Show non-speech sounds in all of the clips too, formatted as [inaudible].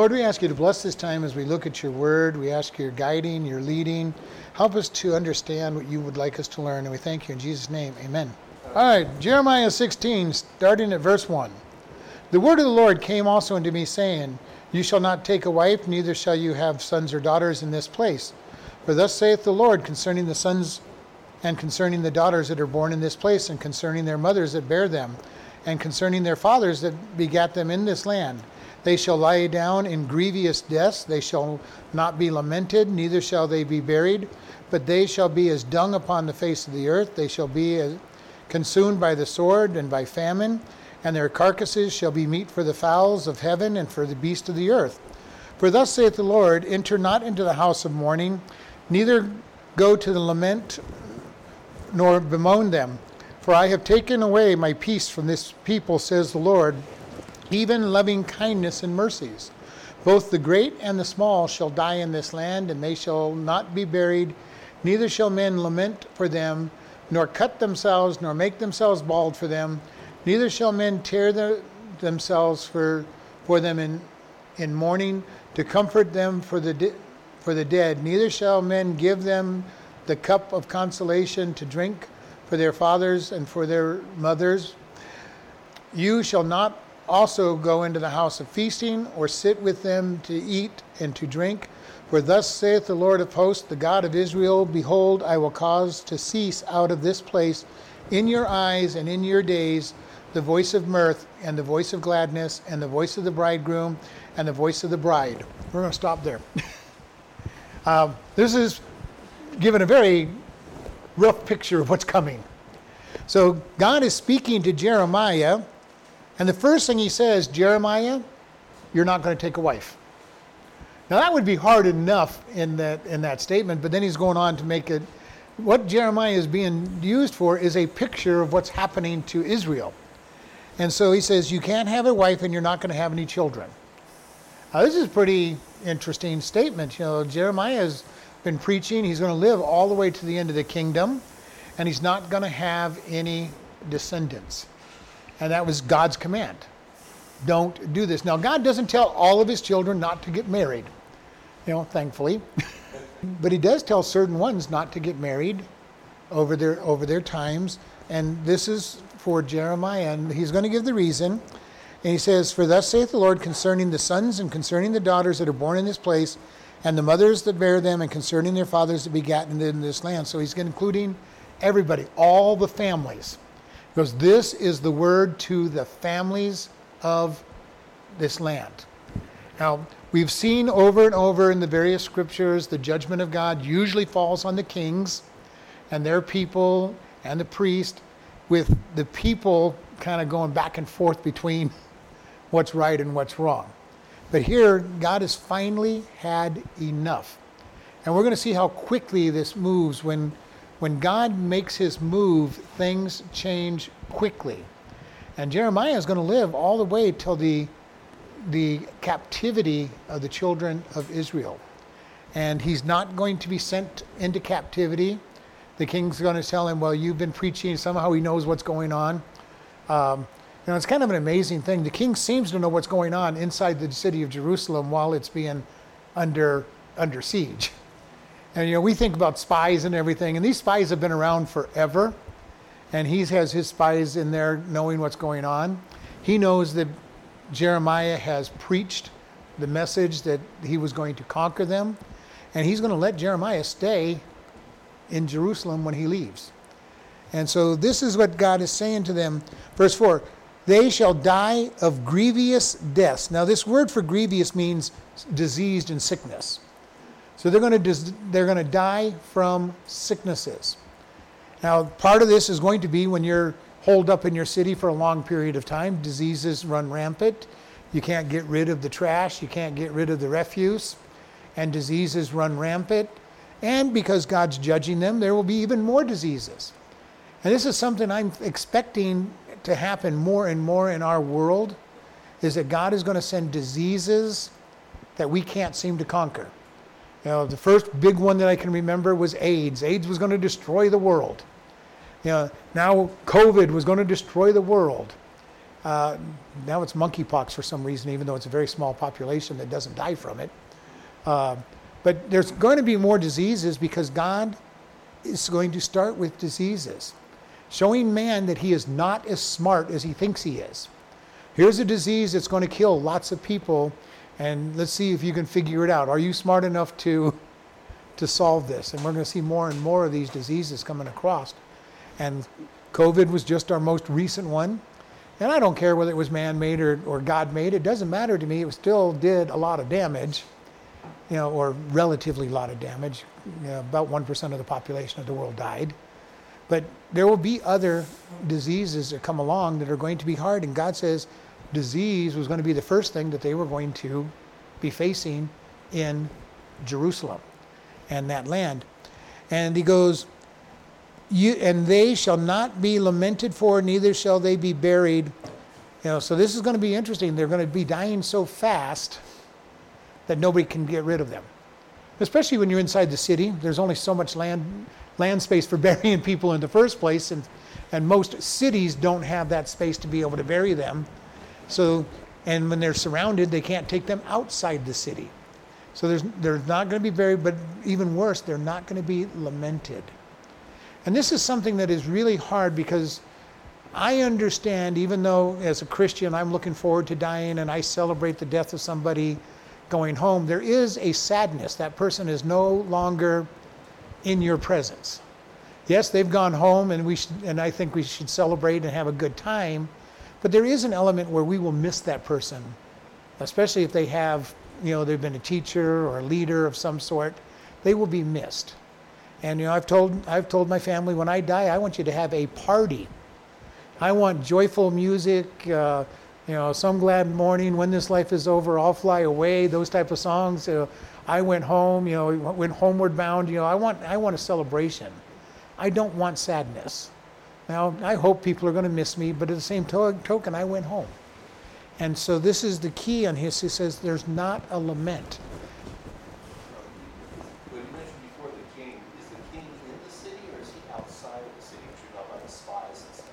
Lord, we ask you to bless this time as we look at your word. We ask your guiding, your leading. Help us to understand what you would like us to learn. And we thank you in Jesus' name. Amen. All right, Jeremiah 16, starting at verse 1. The word of the Lord came also unto me, saying, You shall not take a wife, neither shall you have sons or daughters in this place. For thus saith the Lord concerning the sons and concerning the daughters that are born in this place, and concerning their mothers that bear them, and concerning their fathers that begat them in this land. They shall lie down in grievous deaths, they shall not be lamented, neither shall they be buried, but they shall be as dung upon the face of the earth, they shall be consumed by the sword and by famine, and their carcasses shall be meat for the fowls of heaven and for the beasts of the earth. For thus saith the Lord, Enter not into the house of mourning, neither go to the lament, nor bemoan them. For I have taken away my peace from this people, says the Lord even loving kindness and mercies. Both the great and the small shall die in this land, and they shall not be buried, neither shall men lament for them, nor cut themselves, nor make themselves bald for them, neither shall men tear themselves for, for them in, in mourning, to comfort them for the, de- for the dead, neither shall men give them the cup of consolation to drink for their fathers and for their mothers. You shall not also go into the house of feasting, or sit with them to eat and to drink. For thus saith the Lord of hosts, the God of Israel Behold, I will cause to cease out of this place in your eyes and in your days the voice of mirth, and the voice of gladness, and the voice of the bridegroom, and the voice of the bride. We're going to stop there. uh, [laughs] this is given a very rough picture of what's coming. So God is speaking to Jeremiah and the first thing he says, Jeremiah, you're not going to take a wife. Now that would be hard enough in that in that statement, but then he's going on to make it what Jeremiah is being used for is a picture of what's happening to Israel. And so he says, You can't have a wife and you're not going to have any children. Now, this is a pretty interesting statement. You know, Jeremiah has been preaching, he's going to live all the way to the end of the kingdom, and he's not going to have any descendants. And that was God's command. Don't do this. Now, God doesn't tell all of his children not to get married, you know, thankfully. [laughs] but he does tell certain ones not to get married over their, over their times. And this is for Jeremiah, and he's going to give the reason. And he says, For thus saith the Lord concerning the sons and concerning the daughters that are born in this place, and the mothers that bear them, and concerning their fathers that begat in this land. So he's including everybody, all the families. Because this is the word to the families of this land. Now, we've seen over and over in the various scriptures the judgment of God usually falls on the kings and their people and the priest, with the people kind of going back and forth between [laughs] what's right and what's wrong. But here, God has finally had enough. And we're going to see how quickly this moves when when God makes his move, things change quickly. And Jeremiah is going to live all the way till the, the captivity of the children of Israel. And he's not going to be sent into captivity. The king's going to tell him, Well, you've been preaching. Somehow he knows what's going on. Um, you know, it's kind of an amazing thing. The king seems to know what's going on inside the city of Jerusalem while it's being under, under siege. [laughs] And you know, we think about spies and everything, and these spies have been around forever. And he has his spies in there knowing what's going on. He knows that Jeremiah has preached the message that he was going to conquer them. And he's going to let Jeremiah stay in Jerusalem when he leaves. And so this is what God is saying to them. Verse 4 They shall die of grievous deaths. Now, this word for grievous means diseased and sickness. So they're going to they're going to die from sicknesses. Now, part of this is going to be when you're holed up in your city for a long period of time, diseases run rampant. You can't get rid of the trash, you can't get rid of the refuse, and diseases run rampant. And because God's judging them, there will be even more diseases. And this is something I'm expecting to happen more and more in our world is that God is going to send diseases that we can't seem to conquer. You know, the first big one that I can remember was AIDS. AIDS was going to destroy the world. You know, now COVID was going to destroy the world. Uh, now it's monkeypox for some reason, even though it's a very small population that doesn't die from it. Uh, but there's going to be more diseases because God is going to start with diseases, showing man that he is not as smart as he thinks he is. Here's a disease that's going to kill lots of people, and let's see if you can figure it out. Are you smart enough to to solve this? And we're going to see more and more of these diseases coming across. And COVID was just our most recent one. And I don't care whether it was man made or, or God made, it doesn't matter to me. It still did a lot of damage, you know, or relatively a lot of damage. You know, about 1% of the population of the world died. But there will be other diseases that come along that are going to be hard. And God says disease was going to be the first thing that they were going to be facing in Jerusalem and that land. And he goes, you, and they shall not be lamented for, neither shall they be buried. You know, so this is going to be interesting. They're going to be dying so fast that nobody can get rid of them. Especially when you're inside the city, there's only so much land land space for [laughs] burying people in the first place, and and most cities don't have that space to be able to bury them. So, and when they're surrounded, they can't take them outside the city. So there's they're not going to be buried, but even worse, they're not going to be lamented. And this is something that is really hard because I understand, even though as a Christian I'm looking forward to dying and I celebrate the death of somebody going home, there is a sadness. That person is no longer in your presence. Yes, they've gone home and we should, and I think we should celebrate and have a good time, but there is an element where we will miss that person, especially if they have, you know, they've been a teacher or a leader of some sort, they will be missed. And you know, I've told I've told my family when I die, I want you to have a party. I want joyful music. Uh, you know, some glad morning when this life is over, I'll fly away. Those type of songs. Uh, I went home. You know, went homeward bound. You know, I want I want a celebration. I don't want sadness. Now, I hope people are going to miss me, but at the same to- token, I went home. And so this is the key on his. He says there's not a lament. When you mentioned before the king, is the king in the city or is he outside of the city? Which you know about the spies and stuff.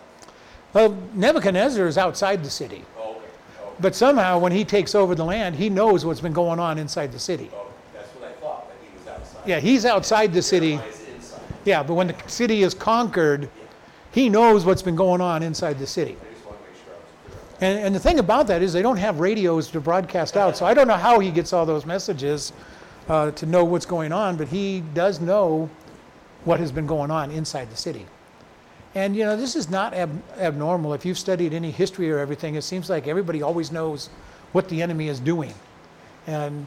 Well, Nebuchadnezzar is outside the city. Oh, okay. Oh, But somehow, when he takes over the land, he knows what's been going on inside the city. oh, that's what I thought, that he was outside. Yeah, he's outside the city. Jeremiah is inside. Yeah, but when the city is conquered, he knows what's been going on inside the city. I just want to make sure I was clear on that. And, and the thing about that is they don't have radios to broadcast out, so I don't know how he gets all those messages uh, to know what's going on, but he does know what has been going on inside the city. And you know, this is not ab- abnormal. If you've studied any history or everything, it seems like everybody always knows what the enemy is doing. And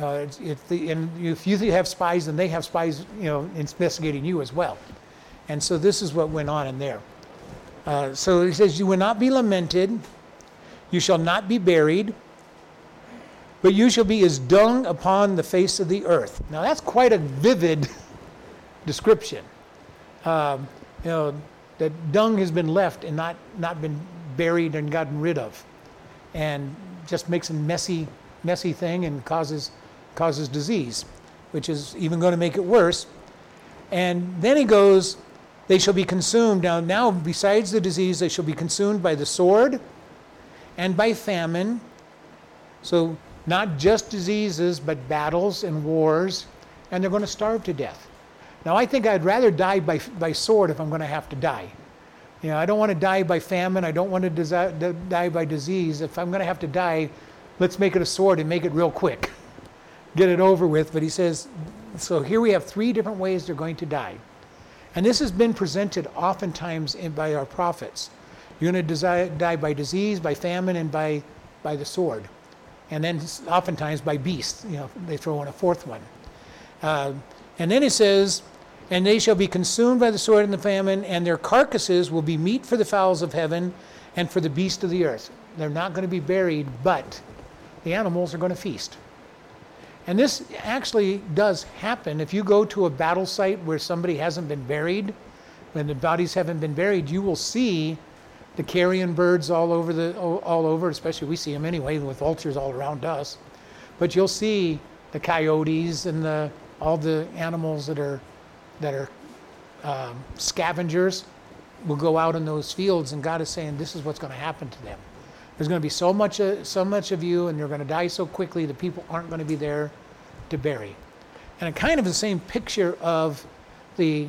uh, it's, it's the, and if you have spies, then they have spies, you know, investigating you as well. And so this is what went on in there. Uh, so he says, You will not be lamented, you shall not be buried, but you shall be as dung upon the face of the earth. Now that's quite a vivid [laughs] description. Um, you know, that dung has been left and not, not been buried and gotten rid of. And just makes a messy, messy thing and causes, causes disease, which is even going to make it worse. And then he goes, they shall be consumed. Now, now, besides the disease, they shall be consumed by the sword and by famine. So, not just diseases, but battles and wars, and they're going to starve to death. Now, I think I'd rather die by, by sword if I'm going to have to die. You know, I don't want to die by famine. I don't want to desi- die by disease. If I'm going to have to die, let's make it a sword and make it real quick. Get it over with. But he says, so here we have three different ways they're going to die. And this has been presented oftentimes in, by our prophets. You're going to die by disease, by famine, and by, by the sword. And then oftentimes by beasts. You know, they throw in a fourth one. Uh, and then it says, and they shall be consumed by the sword and the famine, and their carcasses will be meat for the fowls of heaven and for the beasts of the earth. They're not going to be buried, but the animals are going to feast. And this actually does happen. If you go to a battle site where somebody hasn't been buried, when the bodies haven't been buried, you will see the carrion birds all over the all over. Especially we see them anyway with vultures all around us. But you'll see the coyotes and the all the animals that are that are um, scavengers will go out in those fields, and God is saying this is what's going to happen to them. There's going to be so much, uh, so much of you, and you're going to die so quickly that people aren't going to be there to bury. And it kind of the same picture of the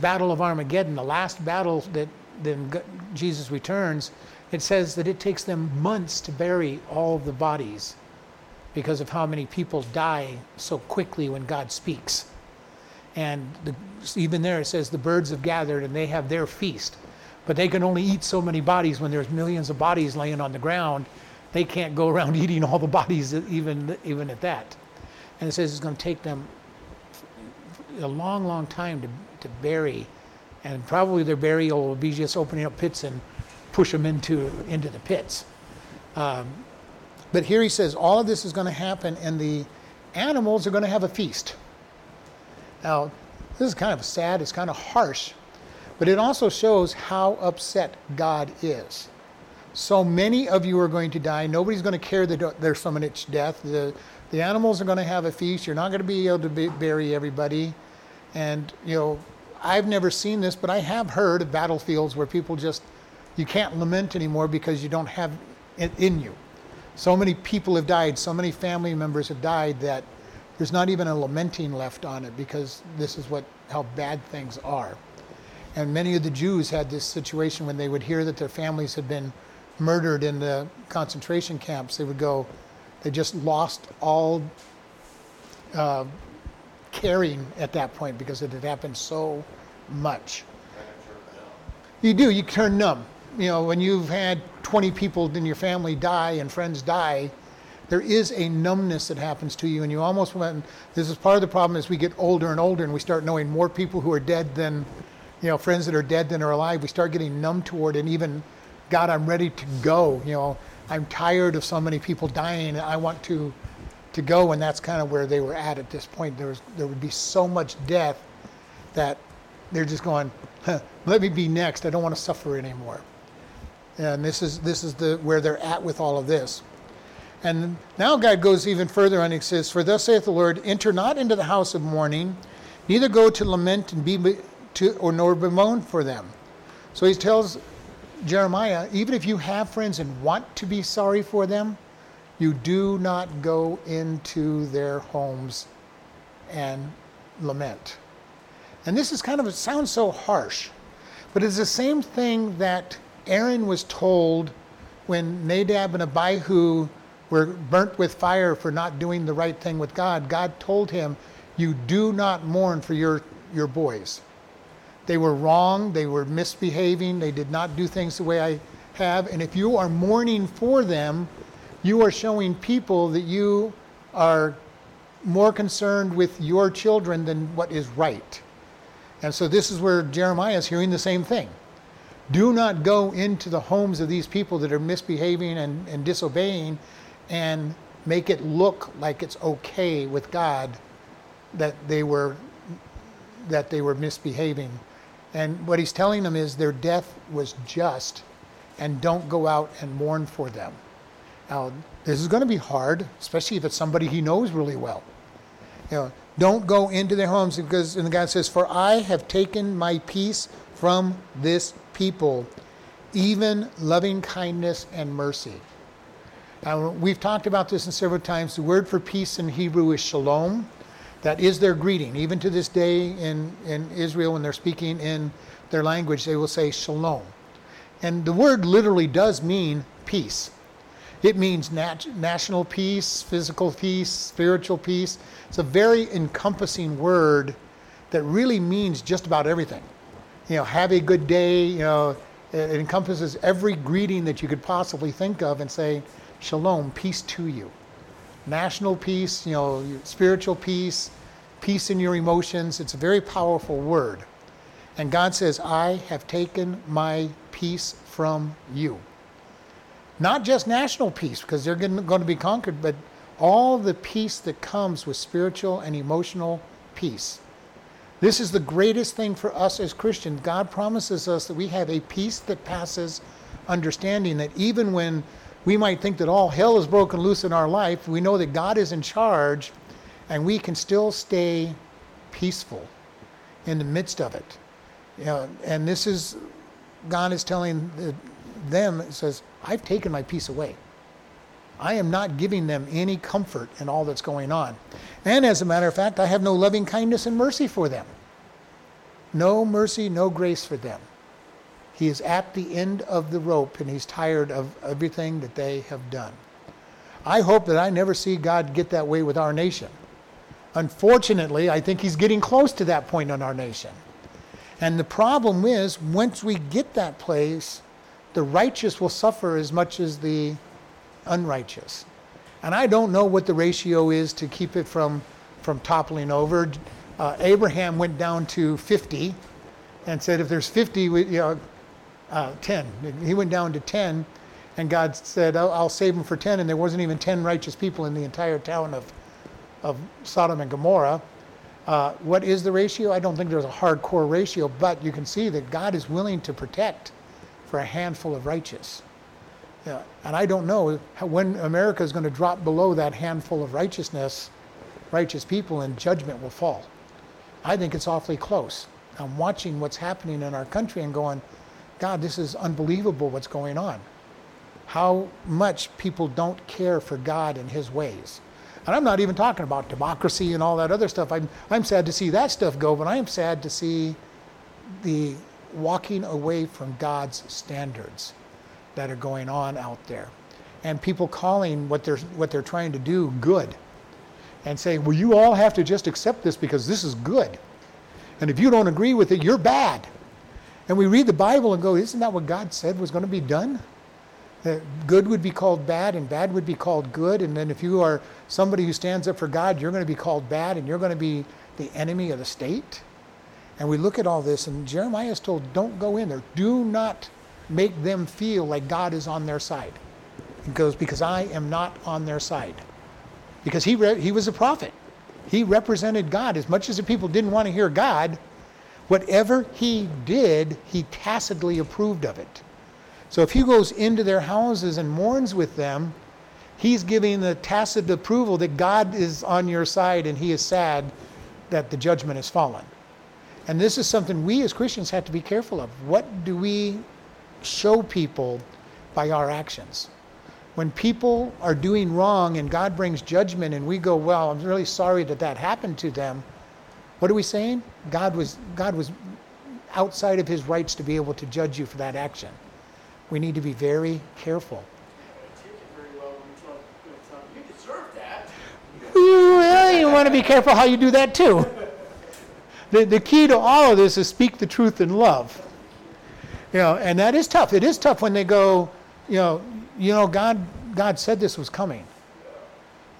Battle of Armageddon, the last battle that then Jesus returns. It says that it takes them months to bury all the bodies because of how many people die so quickly when God speaks. And the, even there it says the birds have gathered and they have their feast. But they can only eat so many bodies when there's millions of bodies laying on the ground. They can't go around [laughs] eating all the bodies even, even at that. And it says it's going to take them a long, long time to, to bury. And probably their burial will be just opening up pits and push them into, into the pits. Um, but here he says all of this is going to happen, and the animals are going to have a feast. Now, this is kind of sad, it's kind of harsh, but it also shows how upset God is. So many of you are going to die. Nobody's going to care that there's someone at death. The, the animals are going to have a feast. You're not going to be able to be, bury everybody. And, you know, I've never seen this, but I have heard of battlefields where people just, you can't lament anymore because you don't have it in you. So many people have died, so many family members have died that there's not even a lamenting left on it because this is what how bad things are. And many of the Jews had this situation when they would hear that their families had been murdered in the concentration camps. They would go, they just lost all uh, caring at that point because it had happened so much. You do, you turn numb you know, when you've had 20 people in your family die and friends die, there is a numbness that happens to you, and you almost went. This is part of the problem as we get older and older, and we start knowing more people who are dead than, you know, friends that are dead than are alive. We start getting numb toward, and even, God, I'm ready to go. You know, I'm tired of so many people dying, and I want to, to go. And that's kind of where they were at at this point. There was, there would be so much death that they're just going, huh, let me be next. I don't want to suffer anymore. And this is, this is the, where they're at with all of this. And now God goes even further and he says, For thus saith the Lord, enter not into the house of mourning, neither go to lament and be to, or nor bemoan for them. So he tells Jeremiah, even if you have friends and want to be sorry for them, you do not go into their homes and lament. And this is kind of, it sounds so harsh, but it's the same thing that Aaron was told when Nadab and Abihu were burnt with fire for not doing the right thing with God, God told him, You do not mourn for your, your boys. They were wrong, they were misbehaving, they did not do things the way I have. And if you are mourning for them, you are showing people that you are more concerned with your children than what is right. And so this is where Jeremiah is hearing the same thing. Do not go into the homes of these people that are misbehaving and, and disobeying and make it look like it's okay with God that they were that they were misbehaving. And what he's telling them is their death was just and don't go out and mourn for them. Now, this is going to be hard, especially if it's somebody he knows really well. You know, don't go into their homes because and the God says, For I have taken my peace from this people, even loving kindness and mercy. Now, we've talked about this in several times. The word for peace in Hebrew is shalom. That is their greeting. Even to this day in, in Israel, when they're speaking in their language, they will say shalom. And the word literally does mean peace. It means nat- national peace, physical peace, spiritual peace. It's a very encompassing word that really means just about everything you know, have a good day. You know, it encompasses every greeting that you could possibly think of and say, Shalom, peace to you. National peace, you know, spiritual peace, peace in your emotions. It's a very powerful word. And God says, I have taken my peace from you. Not just national peace, because they're going to be conquered, but all the peace that comes with spiritual and emotional peace. This is the greatest thing for us as Christians. God promises us that we have a peace that passes understanding, that even when we might think that all hell is broken loose in our life, we know that God is in charge and we can still stay peaceful in the midst of it. You know, and this is, God is telling them, it says, I've taken my peace away. I am not giving them any comfort in all that's going on. And as a matter of fact, I have no loving kindness and mercy for them. No mercy, no grace for them. He is at the end of the rope and he's tired of everything that they have done. I hope that I never see God get that way with our nation. Unfortunately, I think he's getting close to that point in our nation. And the problem is, once we get that place, the righteous will suffer as much as the unrighteous. And I don't know what the ratio is to keep it from, from toppling over. Uh, Abraham went down to 50 and said, if there's 50, we, you know, uh, 10. He went down to 10, and God said, I'll, I'll save him for 10. And there wasn't even 10 righteous people in the entire town of, of Sodom and Gomorrah. Uh, what is the ratio? I don't think there's a hardcore ratio, but you can see that God is willing to protect for a handful of righteous. Yeah, and I don't know how, when America is going to drop below that handful of righteousness, righteous people, and judgment will fall. I think it's awfully close. I'm watching what's happening in our country and going, God, this is unbelievable what's going on. How much people don't care for God and His ways. And I'm not even talking about democracy and all that other stuff. I'm, I'm sad to see that stuff go, but I am sad to see the walking away from God's standards that are going on out there. And people calling what they're, what they're trying to do good and saying, well, you all have to just accept this because this is good. And if you don't agree with it, you're bad. And we read the Bible and go, isn't that what God said was going to be done? That good would be called bad and bad would be called good. And then if you are somebody who stands up for God, you're going to be called bad and you're going to be the enemy of the state. And we look at all this, and Jeremiah is told, don't go in there. Do not make them feel like God is on their side. He goes, because I am not on their side. Because he, re- he was a prophet. He represented God. As much as the people didn't want to hear God, whatever he did, he tacitly approved of it. So if he goes into their houses and mourns with them, he's giving the tacit approval that God is on your side and he is sad that the judgment has fallen. And this is something we as Christians have to be careful of. What do we show people by our actions? When people are doing wrong and God brings judgment and we go, well, I'm really sorry that that happened to them. What are we saying? God was, God was outside of his rights to be able to judge you for that action. We need to be very careful. Well, you want to be careful how you do that too. The, the key to all of this is speak the truth in love. You know, and that is tough. It is tough when they go, you know, you know, God, God said this was coming.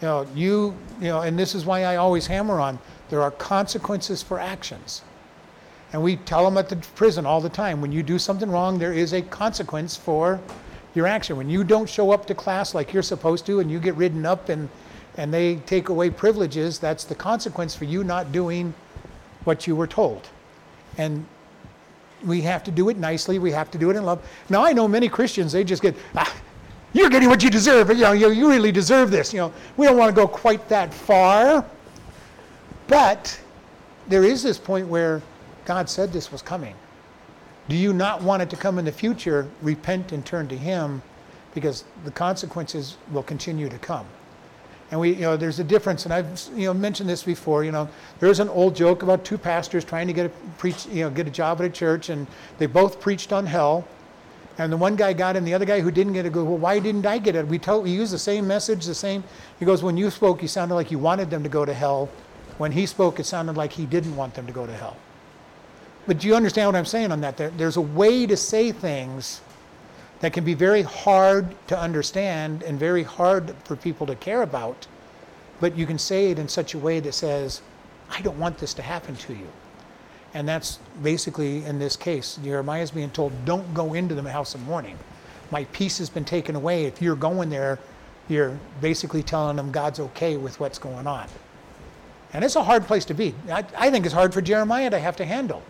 You know, you, you know, and this is why I always hammer on there are consequences for actions. And we tell them at the prison all the time when you do something wrong, there is a consequence for your action. When you don't show up to class like you're supposed to and you get ridden up and, and they take away privileges, that's the consequence for you not doing what you were told. And we have to do it nicely, we have to do it in love. Now, I know many Christians, they just get, ah, you're getting what you deserve. You know, you, you really deserve this. You know, we don't want to go quite that far. But there is this point where God said this was coming. Do you not want it to come in the future? Repent and turn to Him because the consequences will continue to come. And we, you know, there's a difference, and I've, you know, mentioned this before. You know, there's an old joke about two pastors trying to get a preach, you know, get a job at a church, and they both preached on hell. And the one guy got and the other guy who didn't get it goes, "Well, why didn't I get it? We told, we used the same message, the same." He goes, "When you spoke, you sounded like you wanted them to go to hell. When he spoke, it sounded like he didn't want them to go to hell." But do you understand what I'm saying on that? There, there's a way to say things that can be very hard to understand and very hard for people to care about, but you can say it in such a way that says, I don't want this to happen to you. And that's basically in this case. Jeremiah is being told, don't go into the house of mourning. My peace has been taken away. If you're going there, you're basically telling them God's okay with what's going on. And it's a hard place to be. I, I think it's hard for Jeremiah to have to handle.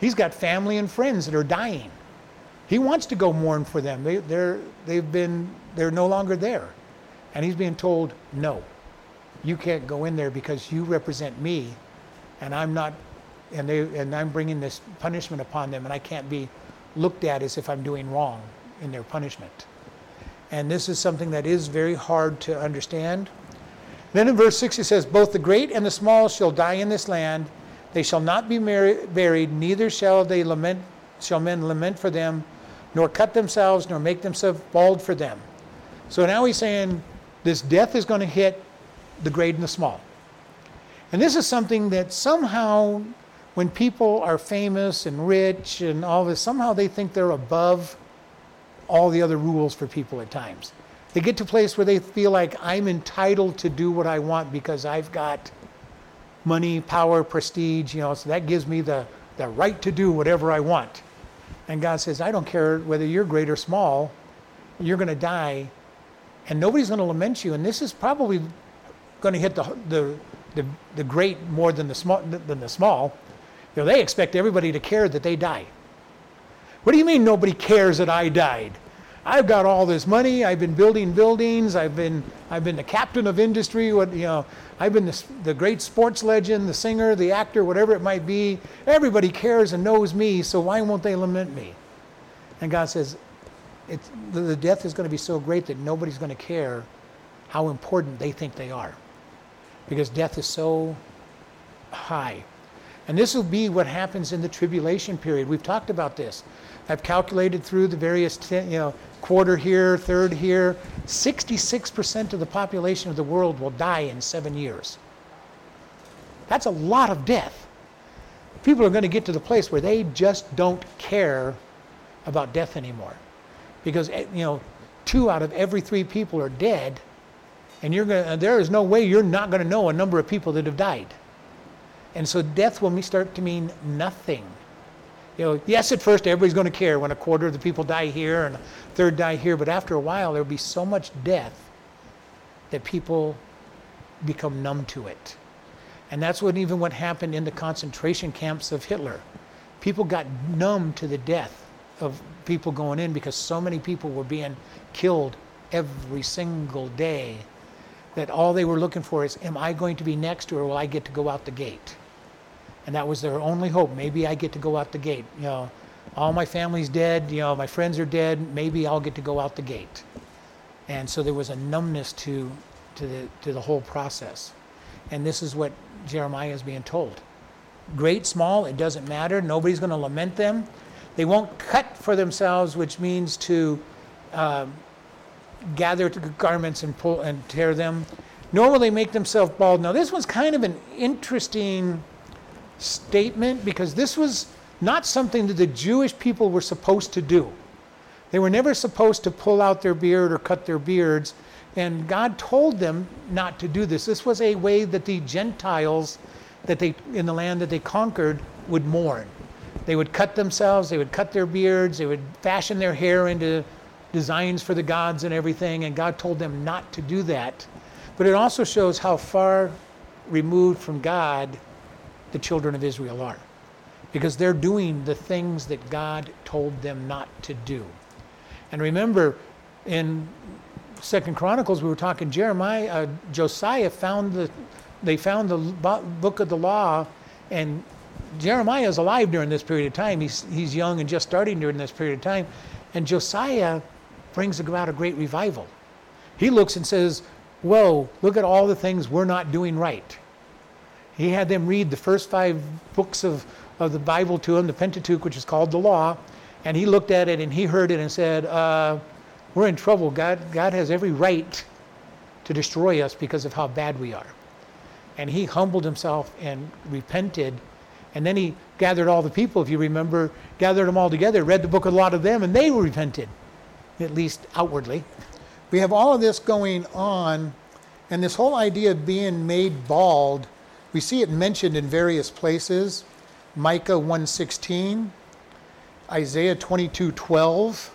He's got family and friends that are dying. He wants to go mourn for them. They, they're, they've been, they're no longer there. And he's being told, no, you can't go in there because you represent me and I'm not, and, they, and I'm bringing this punishment upon them and I can't be looked at as if I'm doing wrong in their punishment. And this is something that is very hard to understand. Then in verse 6 it says, Both the great and the small shall die in this land. They shall not be buried, neither shall they lament, shall men lament for them, nor cut themselves, nor make themselves bald for them. So now he's saying this death is going to hit the great and the small. And this is something that somehow, when people are famous and rich and all this, somehow they think they're above all the other rules for people at times. They get to a place where they feel like I'm entitled to do what I want because I've got money, power, prestige, you know, so that gives me the, the right to do whatever I want. And God says, I don't care whether you're great or small, you're going to die, and nobody's going to lament you. And this is probably going to hit the, the, the, the great more than the small. Than the small. You know, they expect everybody to care that they die. What do you mean nobody cares that I died? I've got all this money. I've been building buildings. I've been I've been the captain of industry. What you know, I've been the, the great sports legend, the singer, the actor, whatever it might be. Everybody cares and knows me. So why won't they lament me? And God says, it's, the, death is going to be so great that nobody's going to care how important they think they are, because death is so high. And this will be what happens in the tribulation period. We've talked about this. I've calculated through the various, you know, quarter here, third here. 66% of the population of the world will die in seven years. That's a lot of death. People are going to get to the place where they just don't care about death anymore. Because, eh, you know, two out of every three people are dead, and you're going to, there is no way you're not going to know a number of people that have died. And so death will start to mean nothing you know, yes, at first everybody's going to care when a quarter of the people die here and a third die here, but after a while there'll be so much death that people become numb to it. And that's what even what happened in the concentration camps of Hitler. People got numb to the death of people going in because so many people were being killed every single day that all they were looking for is, am I going to be next or will I get to go out the gate? And that was their only hope. Maybe I get to go out the gate. You know, all my family's dead. You know, my friends are dead. Maybe I'll get to go out the gate. And so there was a numbness to to the to the whole process. And this is what Jeremiah is being told. Great, small, it doesn't matter. Nobody's going to lament them. They won't cut for themselves, which means to uh, gather garments and pull and tear them. Nor will they make themselves bald. Now, this was kind of an interesting statement because this was not something that the Jewish people were supposed to do. They were never supposed to pull out their beard or cut their beards, and God told them not to do this. This was a way that the Gentiles that they in the land that they conquered would mourn. They would cut themselves, they would cut their beards, they would fashion their hair into designs for the gods and everything, and God told them not to do that. But it also shows how far removed from God the children of Israel are because they're doing the things that God told them not to do. And remember, in Second Chronicles, we were talking Jeremiah, uh, Josiah found the, they found the book of the law, and Jeremiah is alive during this period of time. He's, he's young and just starting during this period of time. And Josiah brings about a great revival. He looks and says, Whoa, look at all the things we're not doing right. He had them read the first five books of, of the Bible to him, the Pentateuch, which is called the Law, and he looked at it and he heard it and said, uh, We're in trouble. God, God has every right to destroy us because of how bad we are. And he humbled himself and repented. And then he gathered all the people, if you remember, gathered them all together, read the book of a lot of them, and they repented, at least outwardly. We have all of this going on, and this whole idea of being made bald we see it mentioned in various places. Micah 1:16, Isaiah 22:12,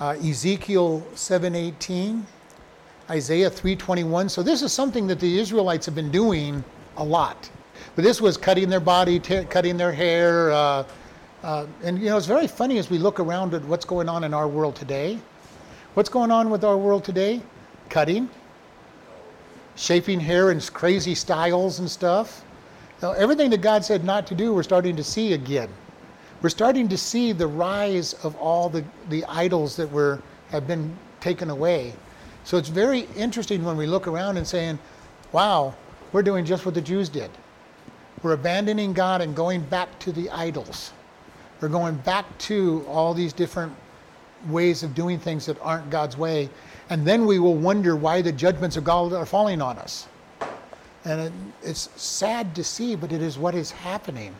uh, Ezekiel 7:18, Isaiah 3:21. So this is something that the Israelites have been doing a lot. But this was cutting their body, t- cutting their hair, uh, uh, and you know it's very funny as we look around at what's going on in our world today. What's going on with our world today? Cutting, shaping hair in crazy styles and stuff. Now, everything that God said not to do, we're starting to see again. We're starting to see the rise of all the, the idols that were have been taken away. So it's very interesting when we look around and saying, wow, we're doing just what the Jews did. We're abandoning God and going back to the idols. We're going back to all these different ways of doing things that aren't God's way. And then we will wonder why the judgments of God are falling on us. And it, it's sad to see, but it is what is happening.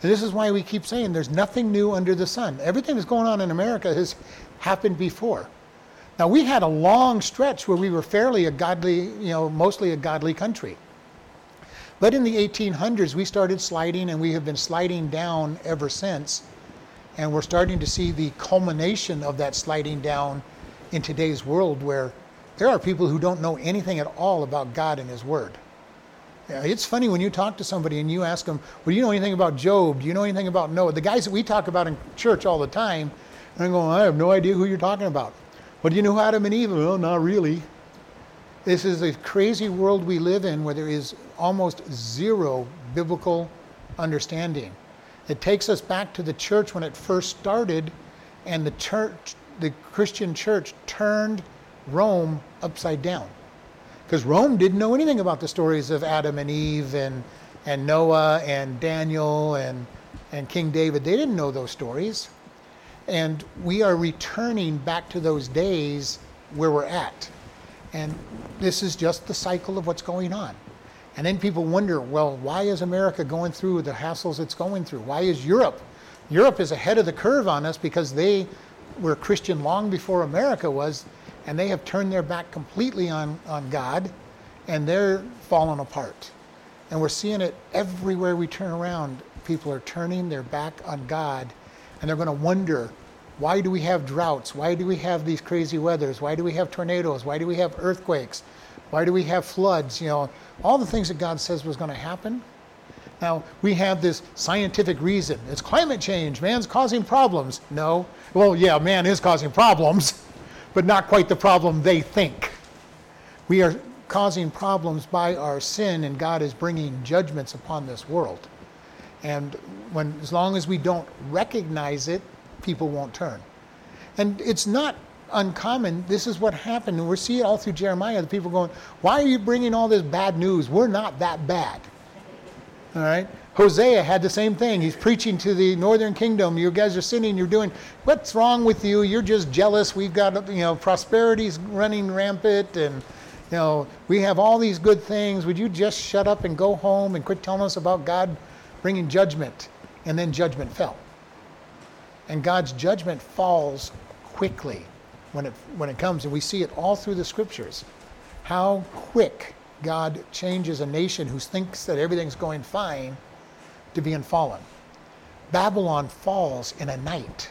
And this is why we keep saying there's nothing new under the sun. Everything that's going on in America has happened before. Now, we had a long stretch where we were fairly a godly, you know, mostly a godly country. But in the 1800s, we started sliding, and we have been sliding down ever since. And we're starting to see the culmination of that sliding down in today's world where there are people who don't know anything at all about God and His Word. It's funny when you talk to somebody and you ask them, Well, do you know anything about Job? Do you know anything about Noah? The guys that we talk about in church all the time, and I'm going, I have no idea who you're talking about. Well, do you know Adam and Eve? Well, not really. This is a crazy world we live in where there is almost zero biblical understanding. It takes us back to the church when it first started, and the church, the Christian church, turned Rome upside down. Because Rome didn't know anything about the stories of Adam and Eve and, and Noah and Daniel and, and King David. They didn't know those stories. And we are returning back to those days where we're at. And this is just the cycle of what's going on. And then people wonder, well, why is America going through the hassles it's going through? Why is Europe? Europe is ahead of the curve on us because they were Christian long before America was and they have turned their back completely on, on God and they're falling apart. And we're seeing it everywhere we turn around. People are turning their back on God and they're going to wonder why do we have droughts? Why do we have these crazy weathers? Why do we have tornadoes? Why do we have earthquakes? Why do we have floods? You know, all the things that God says was going to happen. Now, we have this scientific reason. It's climate change. Man's causing problems. No. Well, yeah, man is causing problems. [laughs] but not quite the problem they think. We are causing problems by our sin, and God is bringing judgments upon this world. And when, as long as we don't recognize it, people won't turn. And it's not uncommon. This is what happened. And we see it all through Jeremiah. The people going, Why are you bringing all this bad news? We're not that bad. All right? Hosea had the same thing. He's preaching to the northern kingdom. You guys are sinning. You're doing, what's wrong with you? You're just jealous. We've got, you know, prosperity's running rampant and, you know, we have all these good things. Would you just shut up and go home and quit telling us about God bringing judgment? And then judgment fell. And God's judgment falls quickly when it, when it comes. And we see it all through the scriptures. How quick God changes a nation who thinks that everything's going fine to being fallen. Babylon falls in a night.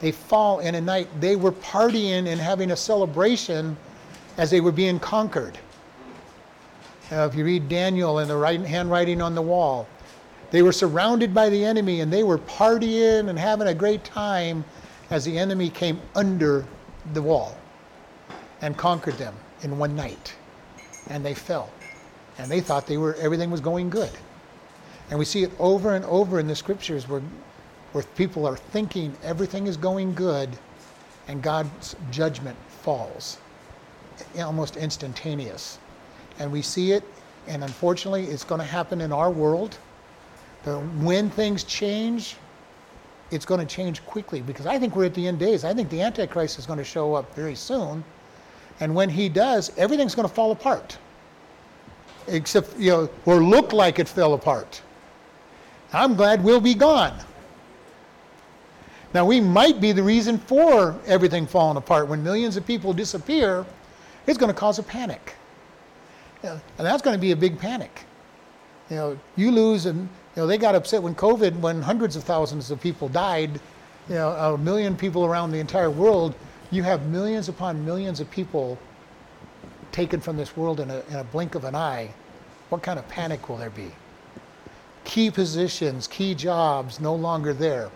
They fall in a night. They were partying and having a celebration as they were being conquered. Uh, if you read Daniel and the writing, handwriting on the wall, they were surrounded by the enemy and they were partying and having a great time as the enemy came under the wall and conquered them in one night. And they fell. And they thought they were everything was going good. And we see it over and over in the scriptures where, where people are thinking everything is going good and God's judgment falls almost instantaneous. And we see it, and unfortunately, it's going to happen in our world. But when things change, it's going to change quickly because I think we're at the end days. I think the Antichrist is going to show up very soon. And when he does, everything's going to fall apart. Except, you know, or look like it fell apart. I'm glad we'll be gone. Now, we might be the reason for everything falling apart. When millions of people disappear, it's going to cause a panic. and that's going to be a big panic. You know, you lose, and you know, they got upset when COVID, when hundreds of thousands of people died, you know, a million people around the entire world. You have millions upon millions of people taken from this world in a, in a blink of an eye. What kind of panic will there be? key positions, key jobs no longer there.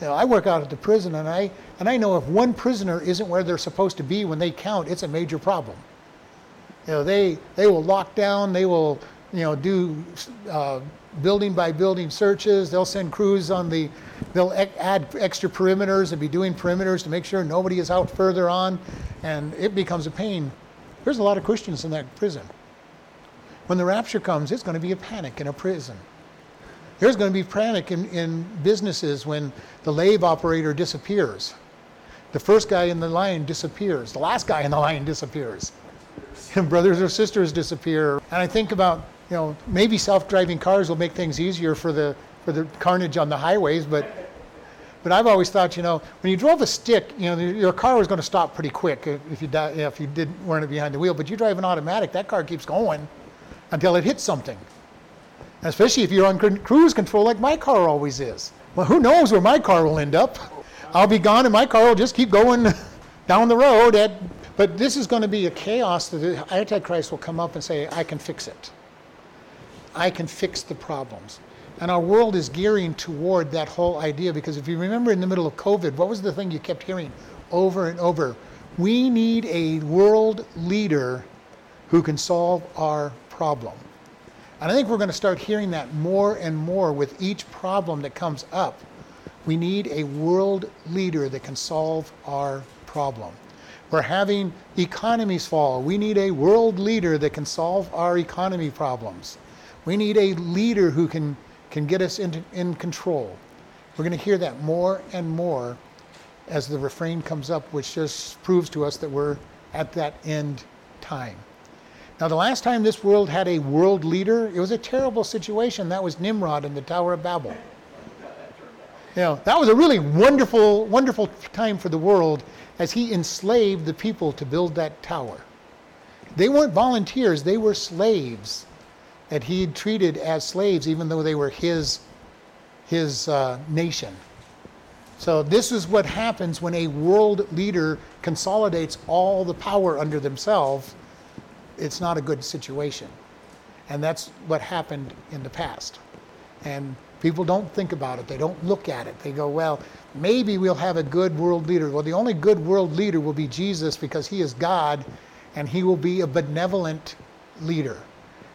You know, I work out at the prison, and I and I know if one prisoner isn't where they're supposed to be when they count, it's a major problem. You know, they they will lock down, they will you know do uh, building by building searches. They'll send crews on the they'll e- add extra perimeters and be doing perimeters to make sure nobody is out further on, and it becomes a pain. There's a lot of Christians in that prison. When the rapture comes, it's going to be a panic in a prison. There's going to be panic in, in businesses when the lathe operator disappears. The first guy in the line disappears. The last guy in the line disappears. And brothers or sisters disappear. And I think about, you know, maybe self-driving cars will make things easier for the for the carnage on the highways, but but I've always thought, you know, when you drove a stick, you know, your car was going to stop pretty quick if you if you didn't weren't behind the wheel. But you drive an automatic, that car keeps going until it hits something. Especially if you're on cruise control, like my car always is. Well, who knows where my car will end up? I'll be gone, and my car will just keep going [laughs] down the road at but this is going to be a chaos that the Antichrist will come up and say, I can fix it. I can fix the problems. And our world is gearing toward that whole idea because if you remember in the middle of COVID, what was the thing you kept hearing over and over? We need a world leader who can solve our problem. And I think we're going to start hearing that more and more with each problem that comes up. We need a world leader that can solve our problem. We're having economies fall. We need a world leader that can solve our economy problems. We need a leader who can, can get us into, in control. We're going to hear that more and more as the refrain comes up, which just proves to us that we're at that end time. Now, the last time this world had a world leader, it was a terrible situation. That was Nimrod in the Tower of Babel. You know, that was a really wonderful, wonderful time for the world as he enslaved the people to build that tower. They weren't volunteers, they were slaves that he treated as slaves, even though they were his, his uh, nation. So, this is what happens when a world leader consolidates all the power under themselves. It's not a good situation. And that's what happened in the past. And people don't think about it, they don't look at it. They go, well, maybe we'll have a good world leader. Well, the only good world leader will be Jesus because he is God and he will be a benevolent leader,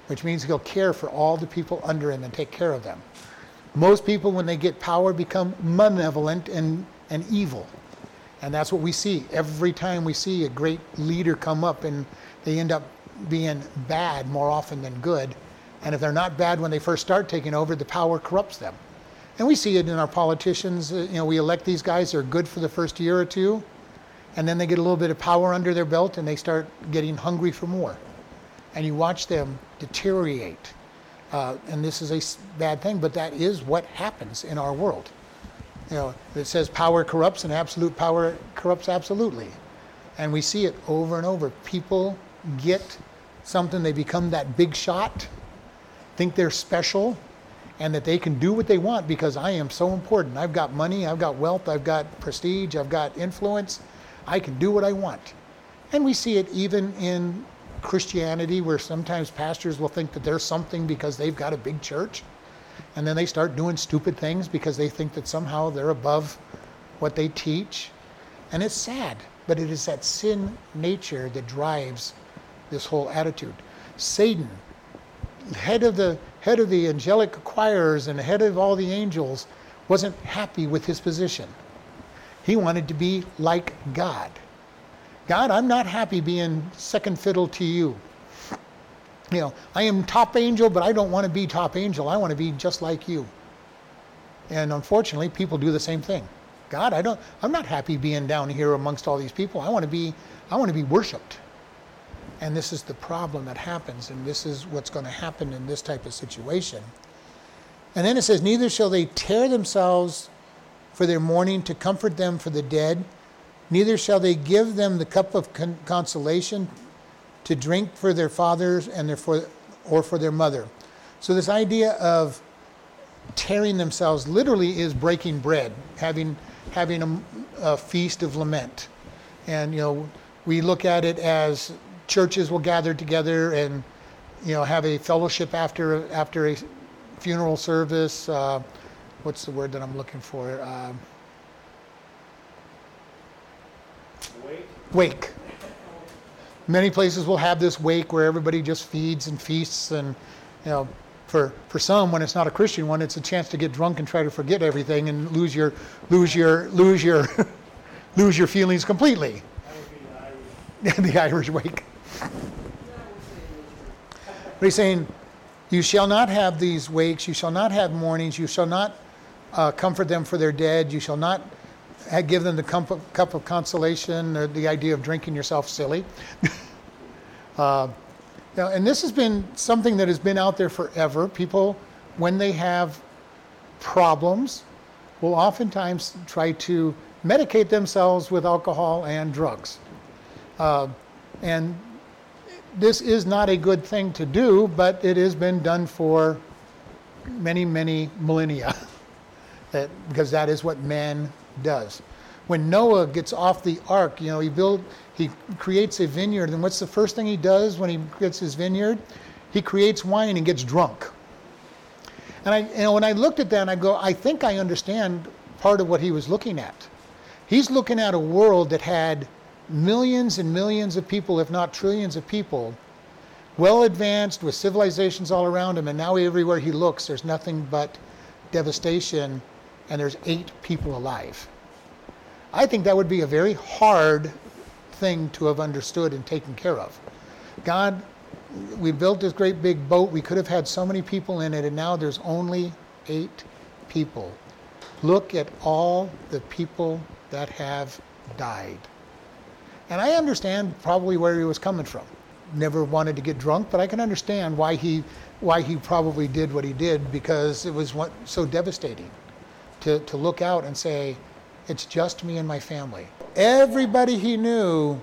which means he'll care for all the people under him and take care of them. Most people, when they get power, become malevolent and, and evil. And that's what we see every time we see a great leader come up and they end up being bad more often than good. And if they're not bad when they first start taking over, the power corrupts them. And we see it in our politicians. Uh, you know, we elect these guys, they're good for the first year or two, and then they get a little bit of power under their belt and they start getting hungry for more. And you watch them deteriorate. Uh, and this is a bad thing, but that is what happens in our world. You know, it says power corrupts and absolute power corrupts absolutely. And we see it over and over. People get something, they become that big shot, think they're special, and that they can do what they want because I am so important. I've got money, I've got wealth, I've got prestige, I've got influence. I can do what I want. And we see it even in Christianity where sometimes pastors will think that they're something because they've got a big church. And then they start doing stupid things because they think that somehow they're above what they teach. And it's sad, but it is that sin nature that drives this whole attitude. Satan, head of the head of the angelic choirs and head of all the angels, wasn't happy with his position. He wanted to be like God. God, I'm not happy being second fiddle to you. You know, I am top angel, but I don't want to be top angel. I want to be just like you. And unfortunately, people do the same thing. God, I don't I'm not happy being down here amongst all these people. I want to be I want to be worshiped. And this is the problem that happens, and this is what's going to happen in this type of situation. And then it says, Neither shall they tear themselves for their mourning to comfort them for the dead, neither shall they give them the cup of con- consolation to drink for their fathers and their for, or for their mother. So, this idea of tearing themselves literally is breaking bread, having, having a, a feast of lament. And, you know, we look at it as churches will gather together and you know have a fellowship after after a funeral service. Uh, what's the word that I'm looking for? Uh, wake. Many places will have this wake where everybody just feeds and feasts and you know For, for some, when it's not a Christian one, it's a chance to get drunk and try to forget everything and lose your lose your lose your [laughs] lose your feelings completely. The [laughs] Irish. the Irish wake. But he's saying, You shall not have these wakes, you shall not have mournings, you shall not uh, comfort them for their dead, you shall not give them the cup of, cup of consolation, the idea of drinking yourself silly. [laughs] uh, know, and this has been something that has been out there forever. People, when they have problems, will oftentimes try to medicate themselves with alcohol and drugs. Uh, and this is not a good thing to do, but it has been done for many, many millennia. [laughs] that, because that is what man does. When Noah gets off the ark, you know, he build, he creates a vineyard, and what's the first thing he does when he gets his vineyard? He creates wine and gets drunk. And I, you know, when I looked at that, I go, I think I understand part of what he was looking at. He's looking at a world that had millions and millions of people, if not trillions of people, well advanced with civilizations all around him, and now everywhere he looks, there's nothing but devastation, and there's eight people alive. I think that would be a very hard thing to have understood and taken care of. God, we built this great big boat. We could have had so many people in it, and now there's only eight people. Look at all the people that have died. And I understand probably where he was coming from. Never wanted to get drunk, but I can understand why he why he probably did what he did because it was so devastating to, to look out and say, it's just me and my family. Everybody he knew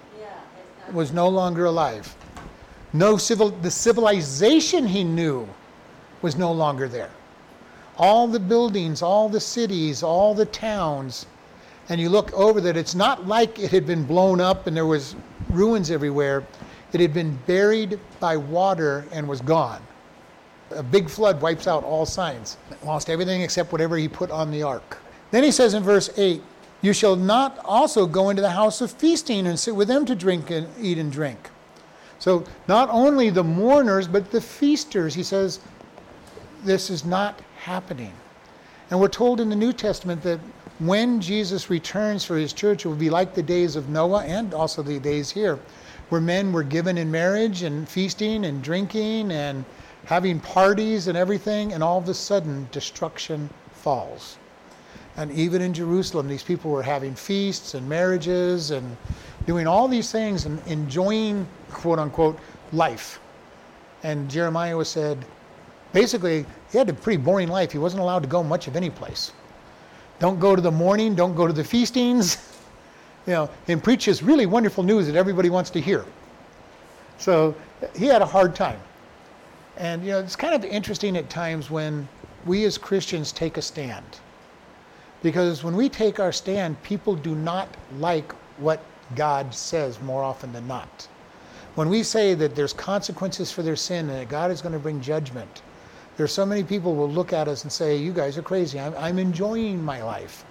was no longer alive. No civil the civilization he knew was no longer there. All the buildings, all the cities, all the towns, and you look over that it's not like it had been blown up and there was ruins everywhere. It had been buried by water and was gone. A big flood wipes out all signs. Lost everything except whatever he put on the ark. Then he says in verse 8, You shall not also go into the house of feasting and sit with them to drink and eat and drink. So not only the mourners, but the feasters, he says, this is not happening. And we're told in the New Testament that when Jesus returns for his church, it will be like the days of Noah and also the days here, where men were given in marriage and feasting and drinking and having parties and everything, and all of a sudden destruction falls. And even in Jerusalem, these people were having feasts and marriages and doing all these things and enjoying, quote unquote, life. And Jeremiah was said, basically, he had a pretty boring life. He wasn't allowed to go much of any place. Don't go to the mourning, don't go to the feastings, [laughs] you know, and preach this really wonderful news that everybody wants to hear. So he had a hard time. And, you know, it's kind of interesting at times when we as Christians take a stand. Because when we take our stand, people do not like what God says more often than not. When we say that there's consequences for their sin and that God is going to bring judgment, there's so many people will look at us and say, "You guys are crazy. I'm, I'm enjoying my life,"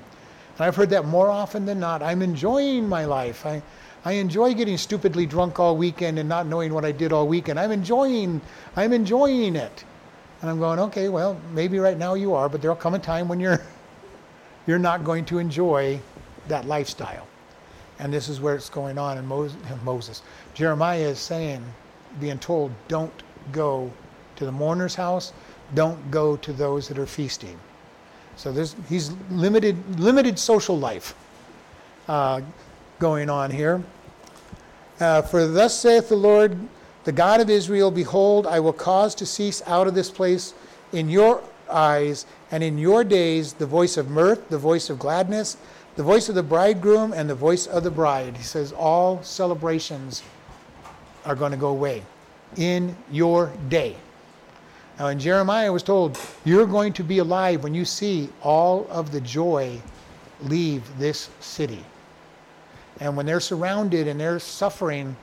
and I've heard that more often than not. I'm enjoying my life. I, I enjoy getting stupidly drunk all weekend and not knowing what I did all weekend. I'm enjoying, I'm enjoying it, and I'm going, okay, well, maybe right now you are, but there'll come a time when you're, [laughs] you're not going to enjoy that lifestyle, and this is where it's going on. And Moses, [laughs] Moses, Jeremiah is saying, being told, don't go to the mourner's house don't go to those that are feasting. So there's, he's limited, limited social life uh, going on here. Uh, For thus saith the Lord, the God of Israel, Behold, I will cause to cease out of this place in your eyes and in your days the voice of mirth, the voice of gladness, the voice of the bridegroom, and the voice of the bride. He says, All celebrations are going to go away in your day. Now, in Jeremiah was told, You're going to be alive when you see all of the joy leave this city. And when they're surrounded and they're suffering,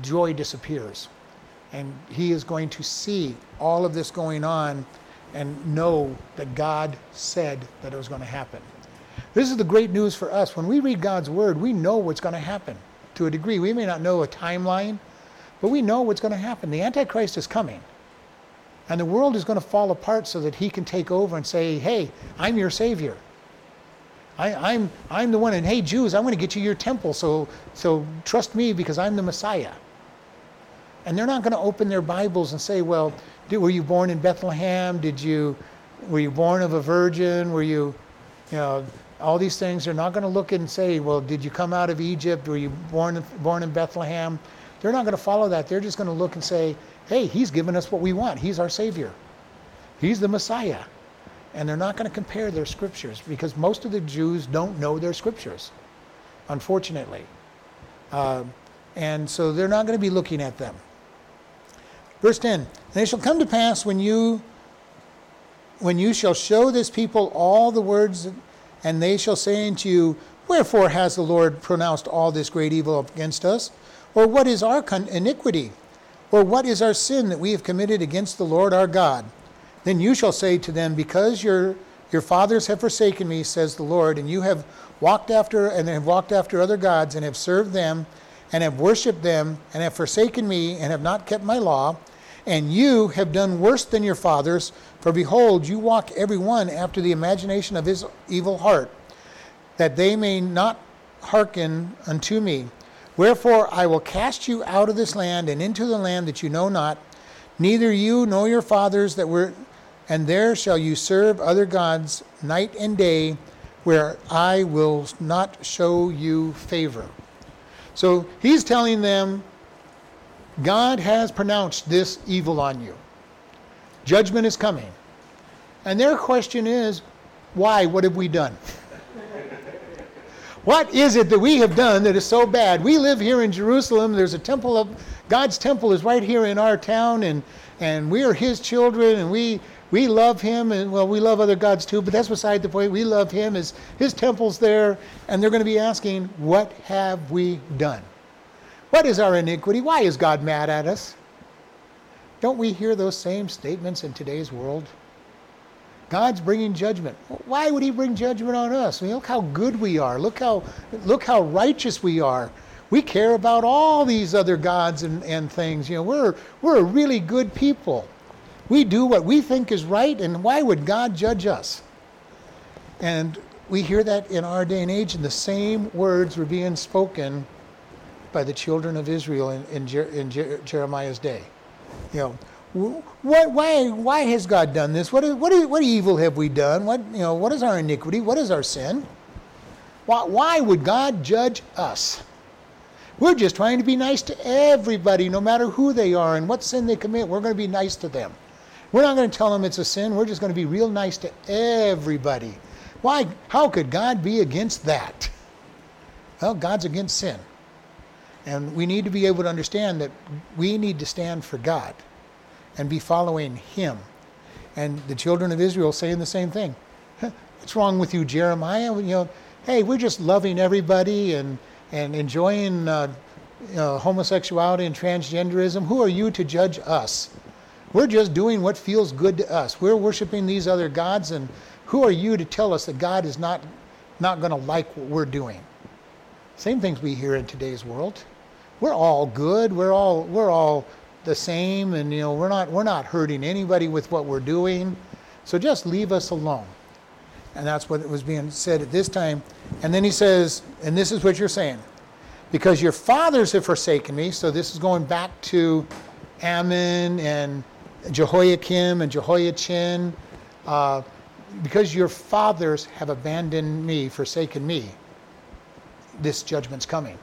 joy disappears. And he is going to see all of this going on and know that God said that it was going to happen. This is the great news for us. When we read God's word, we know what's going to happen to a degree. We may not know a timeline, but we know what's going to happen. The Antichrist is coming. And the world is going to fall apart so that he can take over and say, hey, I'm your savior. I, am I'm, I'm the one, and hey, Jews, I'm going to get you your temple, so, so trust me because I'm the Messiah. And they're not going to open their Bibles and say, well, did, were you born in Bethlehem? Did you, were you born of a virgin? Were you, you know, all these things. They're not going to look and say, well, did you come out of Egypt? Were you born, born in Bethlehem? They're not going to follow that. They're just going to look and say, hey, he's given us what we want. He's our Savior. He's the Messiah and they're not going to compare their scriptures because most of the Jews don't know their scriptures, unfortunately. Uh, and so they're not going to be looking at them. Verse 10 And it shall come to pass when you when you shall show this people all the words, and they shall say unto you, Wherefore has the Lord pronounced all this great evil against us? Or what is our iniquity? Or what is our sin that we have committed against the Lord our God? Then you shall say to them, Because your, your fathers have forsaken me, says the Lord, and you have walked after and have walked after other gods, and have served them, and have worshipped them, and have forsaken me, and have not kept my law, and you have done worse than your fathers, for behold, you walk every one after the imagination of his evil heart, that they may not hearken unto me. Wherefore I will cast you out of this land and into the land that you know not, neither you nor your fathers that were and there shall you serve other gods night and day, where I will not show you favor. So he's telling them, God has pronounced this evil on you. Judgment is coming. And their question is, why? What have we done? [laughs] what is it that we have done that is so bad? We live here in Jerusalem. There's a temple of God's temple is right here in our town, and, and we are his children, and we we love him, and well, we love other gods too, but that's beside the point. We love him, his, his temple's there, and they're going to be asking, What have we done? What is our iniquity? Why is God mad at us? Don't we hear those same statements in today's world? God's bringing judgment. Why would He bring judgment on us? I mean, look how good we are. Look how, look how righteous we are. We care about all these other gods and, and things. You know, we're, we're a really good people. We do what we think is right, and why would God judge us? And we hear that in our day and age, and the same words were being spoken by the children of Israel in, in, Jer- in Jer- Jeremiah's day. You know, what, why, why has God done this? What, is, what, is, what evil have we done? What, you know, what is our iniquity? What is our sin? Why, why would God judge us? We're just trying to be nice to everybody, no matter who they are and what sin they commit. We're going to be nice to them. We're not going to tell them it's a sin. We're just going to be real nice to everybody. Why? How could God be against that? Well, God's against sin. And we need to be able to understand that we need to stand for God and be following Him. And the children of Israel saying the same thing. What's wrong with you, Jeremiah? You know, hey, we're just loving everybody and, and enjoying uh, homosexuality and transgenderism. Who are you to judge us? We're just doing what feels good to us. We're worshiping these other gods, and who are you to tell us that God is not, not going to like what we're doing? Same things we hear in today's world. We're all good. We're all we're all the same, and you know we're not we're not hurting anybody with what we're doing. So just leave us alone. And that's what was being said at this time. And then he says, and this is what you're saying, because your fathers have forsaken me. So this is going back to Amon and Jehoiakim and Jehoiachin, uh, because your fathers have abandoned me, forsaken me, this judgment's coming.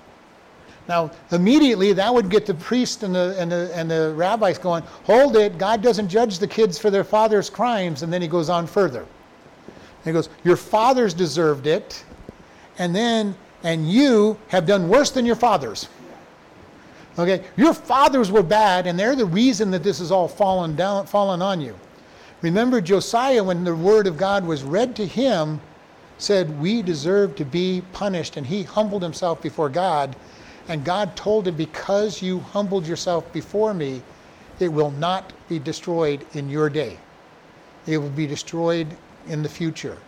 Now, immediately that would get the priest and the, and, the, and the rabbis going, hold it, God doesn't judge the kids for their father's crimes. And then he goes on further. He goes, Your fathers deserved it, and then, and you have done worse than your fathers. Okay, your fathers were bad, and they're the reason that this has all fallen down, fallen on you. Remember, Josiah, when the word of God was read to him, said, "We deserve to be punished," and he humbled himself before God, and God told him, "Because you humbled yourself before me, it will not be destroyed in your day. It will be destroyed in the future."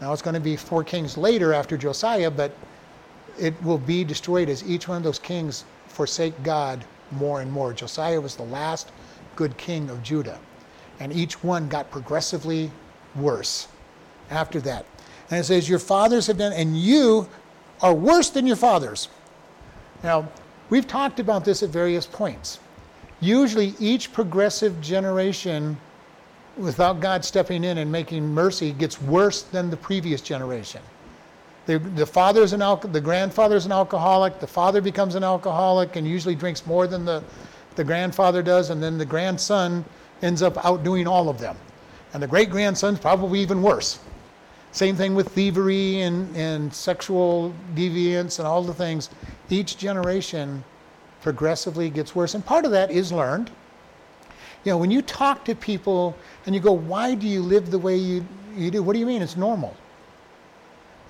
Now it's going to be four kings later after Josiah, but it will be destroyed as each one of those kings forsake God more and more. Josiah was the last good king of Judah. And each one got progressively worse after that. And it says, Your fathers have done, and you are worse than your fathers. Now, we've talked about this at various points. Usually, each progressive generation, without God stepping in and making mercy, gets worse than the previous generation. The, the father's an al- the grandfather's an alcoholic. The father becomes an alcoholic and usually drinks more than the, the grandfather does, and then the grandson ends up outdoing all of them. And the great grandson's probably even worse. Same thing with thievery and, and sexual deviance and all the things. Each generation progressively gets worse. And part of that is learned. You know, when you talk to people and you go, why do you live the way you, you do? What do you mean? It's normal.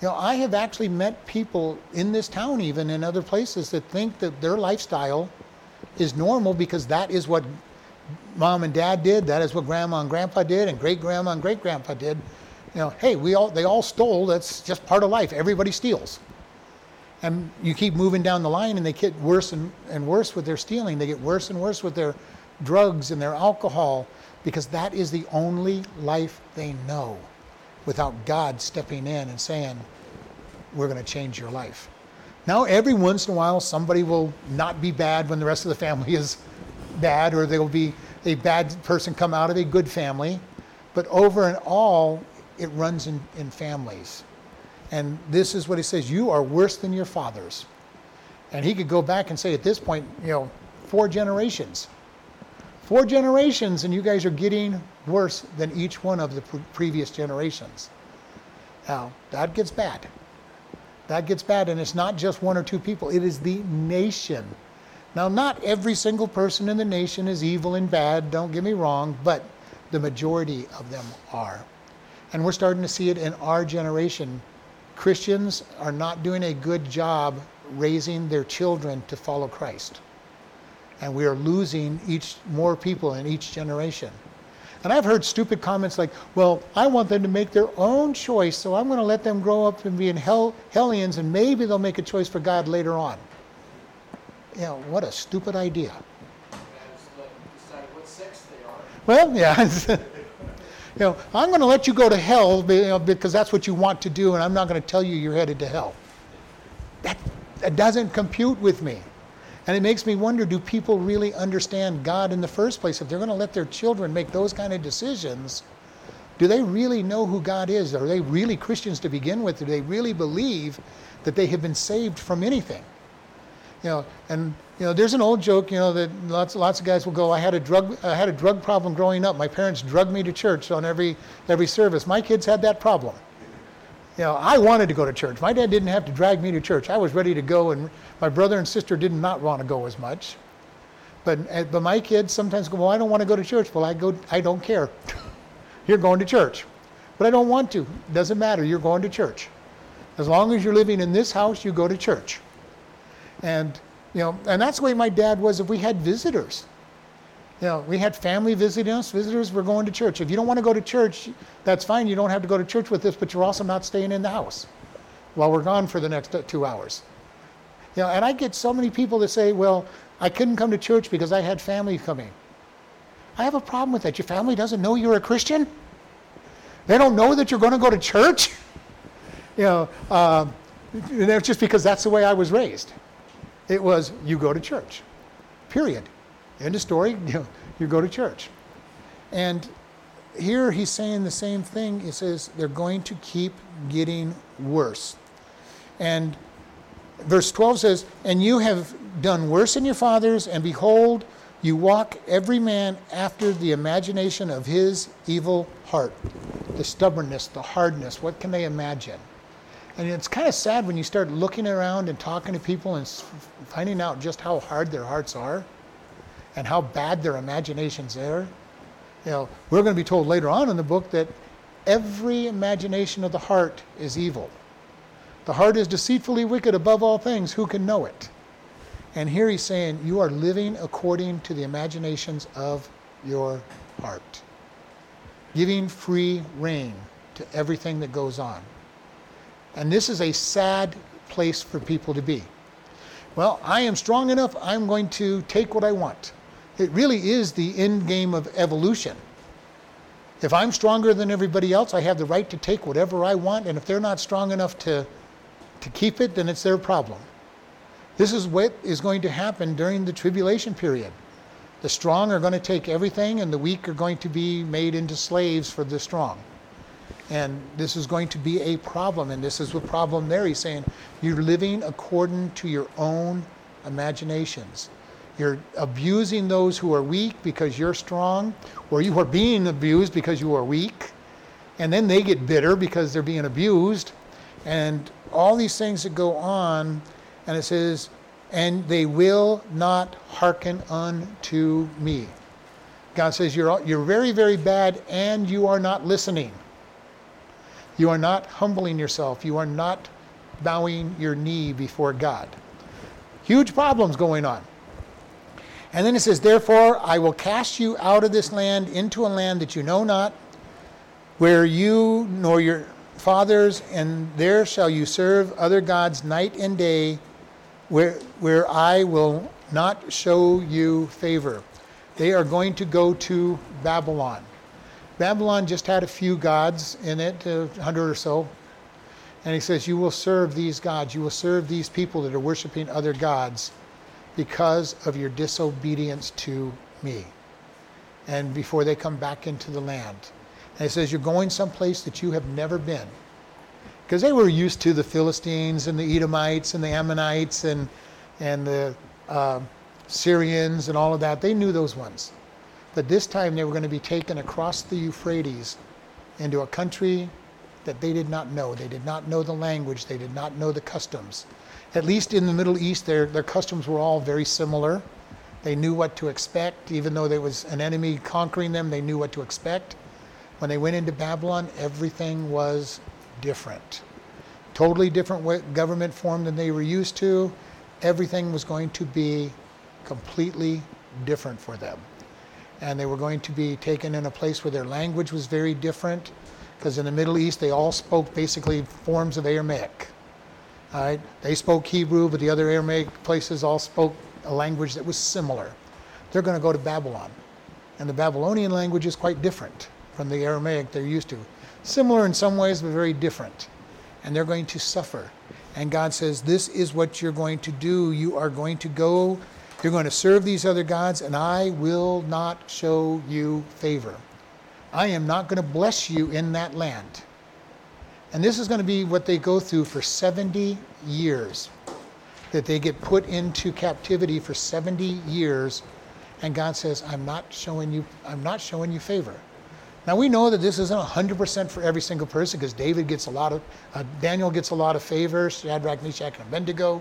You know, I have actually met people in this town, even in other places, that think that their lifestyle is normal because that is what mom and dad did, that is what grandma and grandpa did, and great grandma and great grandpa did. You know, hey, we all they all stole. That's just part of life. Everybody steals. And you keep moving down the line, and they get worse and, and worse with their stealing. They get worse and worse with their drugs and their alcohol because that is the only life they know without God stepping in and saying, We're going to change your life. Now, every once in a while, somebody will not be bad when the rest of the family is bad, or there will be a bad person come out of a good family. But over and all, it runs in, in families. And this is what he says You are worse than your fathers. And he could go back and say at this point, you know, four generations. Four generations, and you guys are getting worse than each one of the pre- previous generations. Now, that gets bad. That gets bad, and it's not just one or two people, it is the nation. Now, not every single person in the nation is evil and bad, don't get me wrong, but the majority of them are. And we're starting to see it in our generation. Christians are not doing a good job raising their children to follow Christ. And we are losing each more people in each generation. And I've heard stupid comments like, well, I want them to make their own choice, so I'm going to let them grow up and be in hell, hellions, and maybe they'll make a choice for God later on. Know, what a stupid idea. Well, yeah. [laughs] you know, I'm going to let you go to hell because that's what you want to do, and I'm not going to tell you you're headed to hell. That, that doesn't compute with me. And it makes me wonder do people really understand God in the first place? If they're going to let their children make those kind of decisions, do they really know who God is? Are they really Christians to begin with? Do they really believe that they have been saved from anything? You know, and you know, there's an old joke, you know, that lots lots of guys will go, I had a drug I had a drug problem growing up. My parents drugged me to church on every every service. My kids had that problem. You know, I wanted to go to church. My dad didn't have to drag me to church. I was ready to go, and my brother and sister did not want to go as much. But uh, but my kids sometimes go, well, I don't want to go to church. Well, I go. I don't care. [laughs] you're going to church, but I don't want to. Doesn't matter. You're going to church. As long as you're living in this house, you go to church. And you know, and that's the way my dad was. If we had visitors, you know, we had family visiting us. Visitors were going to church. If you don't want to go to church, that's fine. You don't have to go to church with us, but you're also not staying in the house while we're gone for the next uh, two hours. You know, and I get so many people that say, "Well, I couldn't come to church because I had family coming." I have a problem with that. Your family doesn't know you're a Christian. They don't know that you're going to go to church. [laughs] you know, that's just because that's the way I was raised. It was you go to church, period. End of story. [laughs] You, know, you go to church. And here he's saying the same thing. He says they're going to keep getting worse. And verse 12 says, And you have done worse than your fathers, and behold, you walk every man after the imagination of his evil heart. The stubbornness, the hardness, what can they imagine? And it's kind of sad when you start looking around and talking to people and finding out just how hard their hearts are and how bad their imaginations are. You know, we're going to be told later on in the book that every imagination of the heart is evil. The heart is deceitfully wicked above all things. Who can know it? And here he's saying, You are living according to the imaginations of your heart, giving free rein to everything that goes on. And this is a sad place for people to be. Well, I am strong enough, I'm going to take what I want. It really is the end game of evolution. If I'm stronger than everybody else, I have the right to take whatever I want, and if they're not strong enough to, to keep it, then it's their problem. This is what is going to happen during the tribulation period. The strong are going to take everything, and the weak are going to be made into slaves for the strong. And this is going to be a problem, and this is the problem there. He's saying you're living according to your own imaginations. You're abusing those who are weak because you're strong, or you are being abused because you are weak. And then they get bitter because they're being abused. And all these things that go on. And it says, and they will not hearken unto me. God says, you're, you're very, very bad, and you are not listening. You are not humbling yourself. You are not bowing your knee before God. Huge problems going on. And then it says, Therefore, I will cast you out of this land into a land that you know not, where you nor your fathers, and there shall you serve other gods night and day, where, where I will not show you favor. They are going to go to Babylon. Babylon just had a few gods in it, a hundred or so. And he says, You will serve these gods. You will serve these people that are worshiping other gods because of your disobedience to me. And before they come back into the land. And he says, You're going someplace that you have never been. Because they were used to the Philistines and the Edomites and the Ammonites and, and the uh, Syrians and all of that. They knew those ones. But this time they were going to be taken across the Euphrates into a country that they did not know. They did not know the language, they did not know the customs at least in the Middle East, their, their customs were all very similar. They knew what to expect, even though there was an enemy conquering them, they knew what to expect. When they went into Babylon, everything was different. Totally different government form than they were used to. Everything was going to be completely different for them. And they were going to be taken in a place where their language was very different, because in the Middle East, they all spoke basically forms of Aramaic. They spoke Hebrew, but the other Aramaic places all spoke a language that was similar. They're going to go to Babylon. And the Babylonian language is quite different from the Aramaic they're used to. Similar in some ways, but very different. And they're going to suffer. And God says, This is what you're going to do. You are going to go, you're going to serve these other gods, and I will not show you favor. I am not going to bless you in that land. And this is going to be what they go through for 70 years. That they get put into captivity for 70 years. And God says, I'm not showing you, I'm not showing you favor. Now we know that this isn't 100% for every single person because David gets a lot of, uh, Daniel gets a lot of favor, Shadrach, Meshach, and Abednego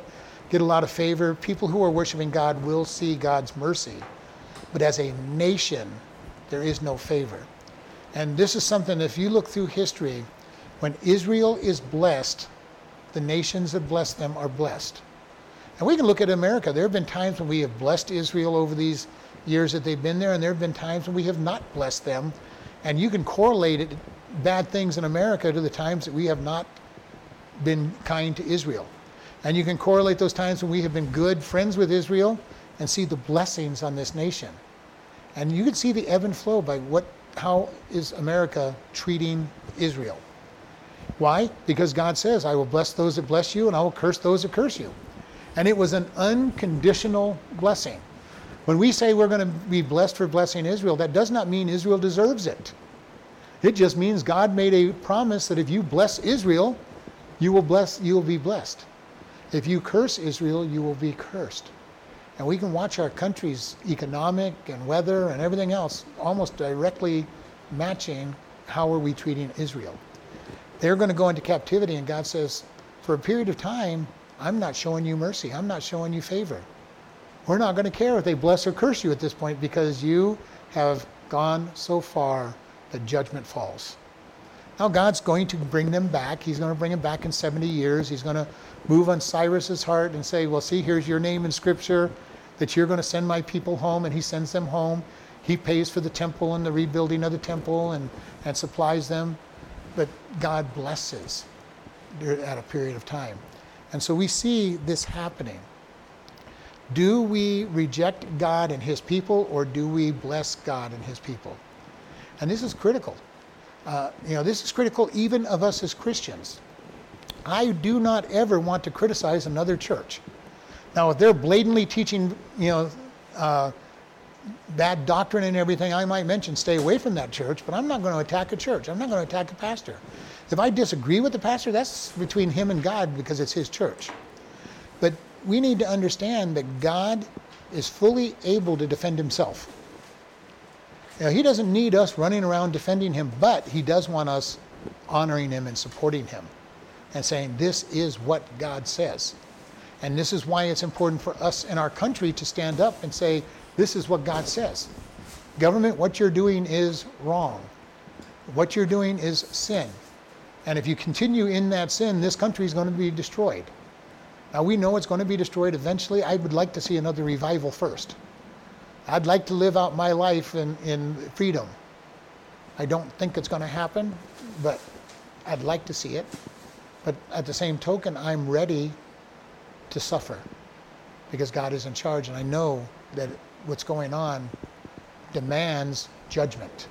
get a lot of favor. People who are worshiping God will see God's mercy. But as a nation, there is no favor. And this is something, if you look through history, when Israel is blessed, the nations that bless them are blessed. And we can look at America. There have been times when we have blessed Israel over these years that they've been there, and there have been times when we have not blessed them. And you can correlate it, bad things in America to the times that we have not been kind to Israel. And you can correlate those times when we have been good friends with Israel and see the blessings on this nation. And you can see the ebb and flow by what how is America treating Israel. Why? Because God says, I will bless those that bless you and I will curse those that curse you. And it was an unconditional blessing. When we say we're going to be blessed for blessing Israel, that does not mean Israel deserves it. It just means God made a promise that if you bless Israel, you will bless you will be blessed. If you curse Israel, you will be cursed. And we can watch our country's economic and weather and everything else almost directly matching how are we treating Israel they're going to go into captivity, and God says, for a period of time, I'm not showing you mercy. I'm not showing you favor. We're not going to care if they bless or curse you at this point because you have gone so far that judgment falls. Now, God's going to bring them back. He's going to bring them back in 70 years. He's going to move on Cyrus's heart and say, Well, see, here's your name in Scripture that you're going to send my people home. And he sends them home. He pays for the temple and the rebuilding of the temple and, and supplies them but God blesses at a period of time. And so we see this happening. Do we reject God and His people, or do we bless God and His people? And this is critical. Uh, you know, this is critical even of us as Christians. I do not ever want to criticize another church. Now, if they're blatantly teaching, you know, uh, bad doctrine and everything, I might mention stay away from that church, but I'm not going to attack a church. I'm not going to attack a pastor. If I disagree with the pastor, that's between him and God because it's his church. But we need to understand that God is fully able to defend himself. Now, he doesn't need us running around defending him, but he does want us honoring him and supporting him and saying, This is what God says. And this is why it's important for us in our country to stand up and say, This is what God says. Government, what you're doing is wrong. What you're doing is sin. And if you continue in that sin, this country is going to be destroyed. Now, we know it's going to be destroyed eventually. I would like to see another revival first. I'd like to live out my life in, in freedom. I don't think it's going to happen, but I'd like to see it. But at the same token, I'm ready to suffer because God is in charge, and I know that what's going on demands judgment.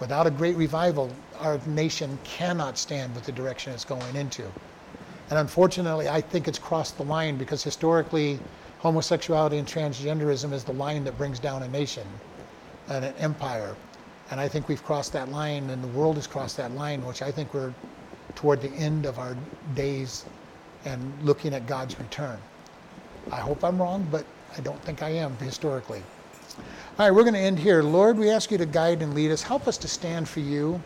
Without a great revival, our nation cannot stand with the direction it's going into. And unfortunately, I think it's crossed the line because historically, homosexuality and transgenderism is the line that brings down a nation and an empire. And I think we've crossed that line, and the world has crossed that line, which I think we're toward the end of our days and looking at God's return. I hope I'm wrong, but I don't think I am historically. All right, we're going to end here. Lord, we ask you to guide and lead us. Help us to stand for you.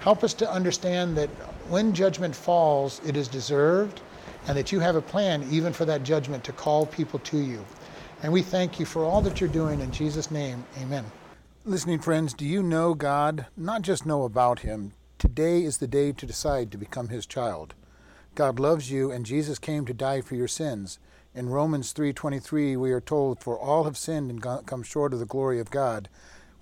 Help us to understand that when judgment falls, it is deserved, and that you have a plan even for that judgment to call people to you. And we thank you for all that you're doing. In Jesus' name, amen. Listening friends, do you know God? Not just know about Him. Today is the day to decide to become His child. God loves you, and Jesus came to die for your sins. In Romans 3:23, we are told, "For all have sinned and come short of the glory of God."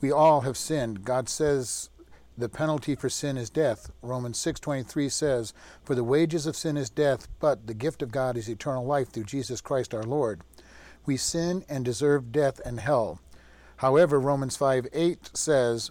We all have sinned. God says the penalty for sin is death. Romans 6:23 says, "For the wages of sin is death, but the gift of God is eternal life through Jesus Christ our Lord." We sin and deserve death and hell. However, Romans 5:8 says,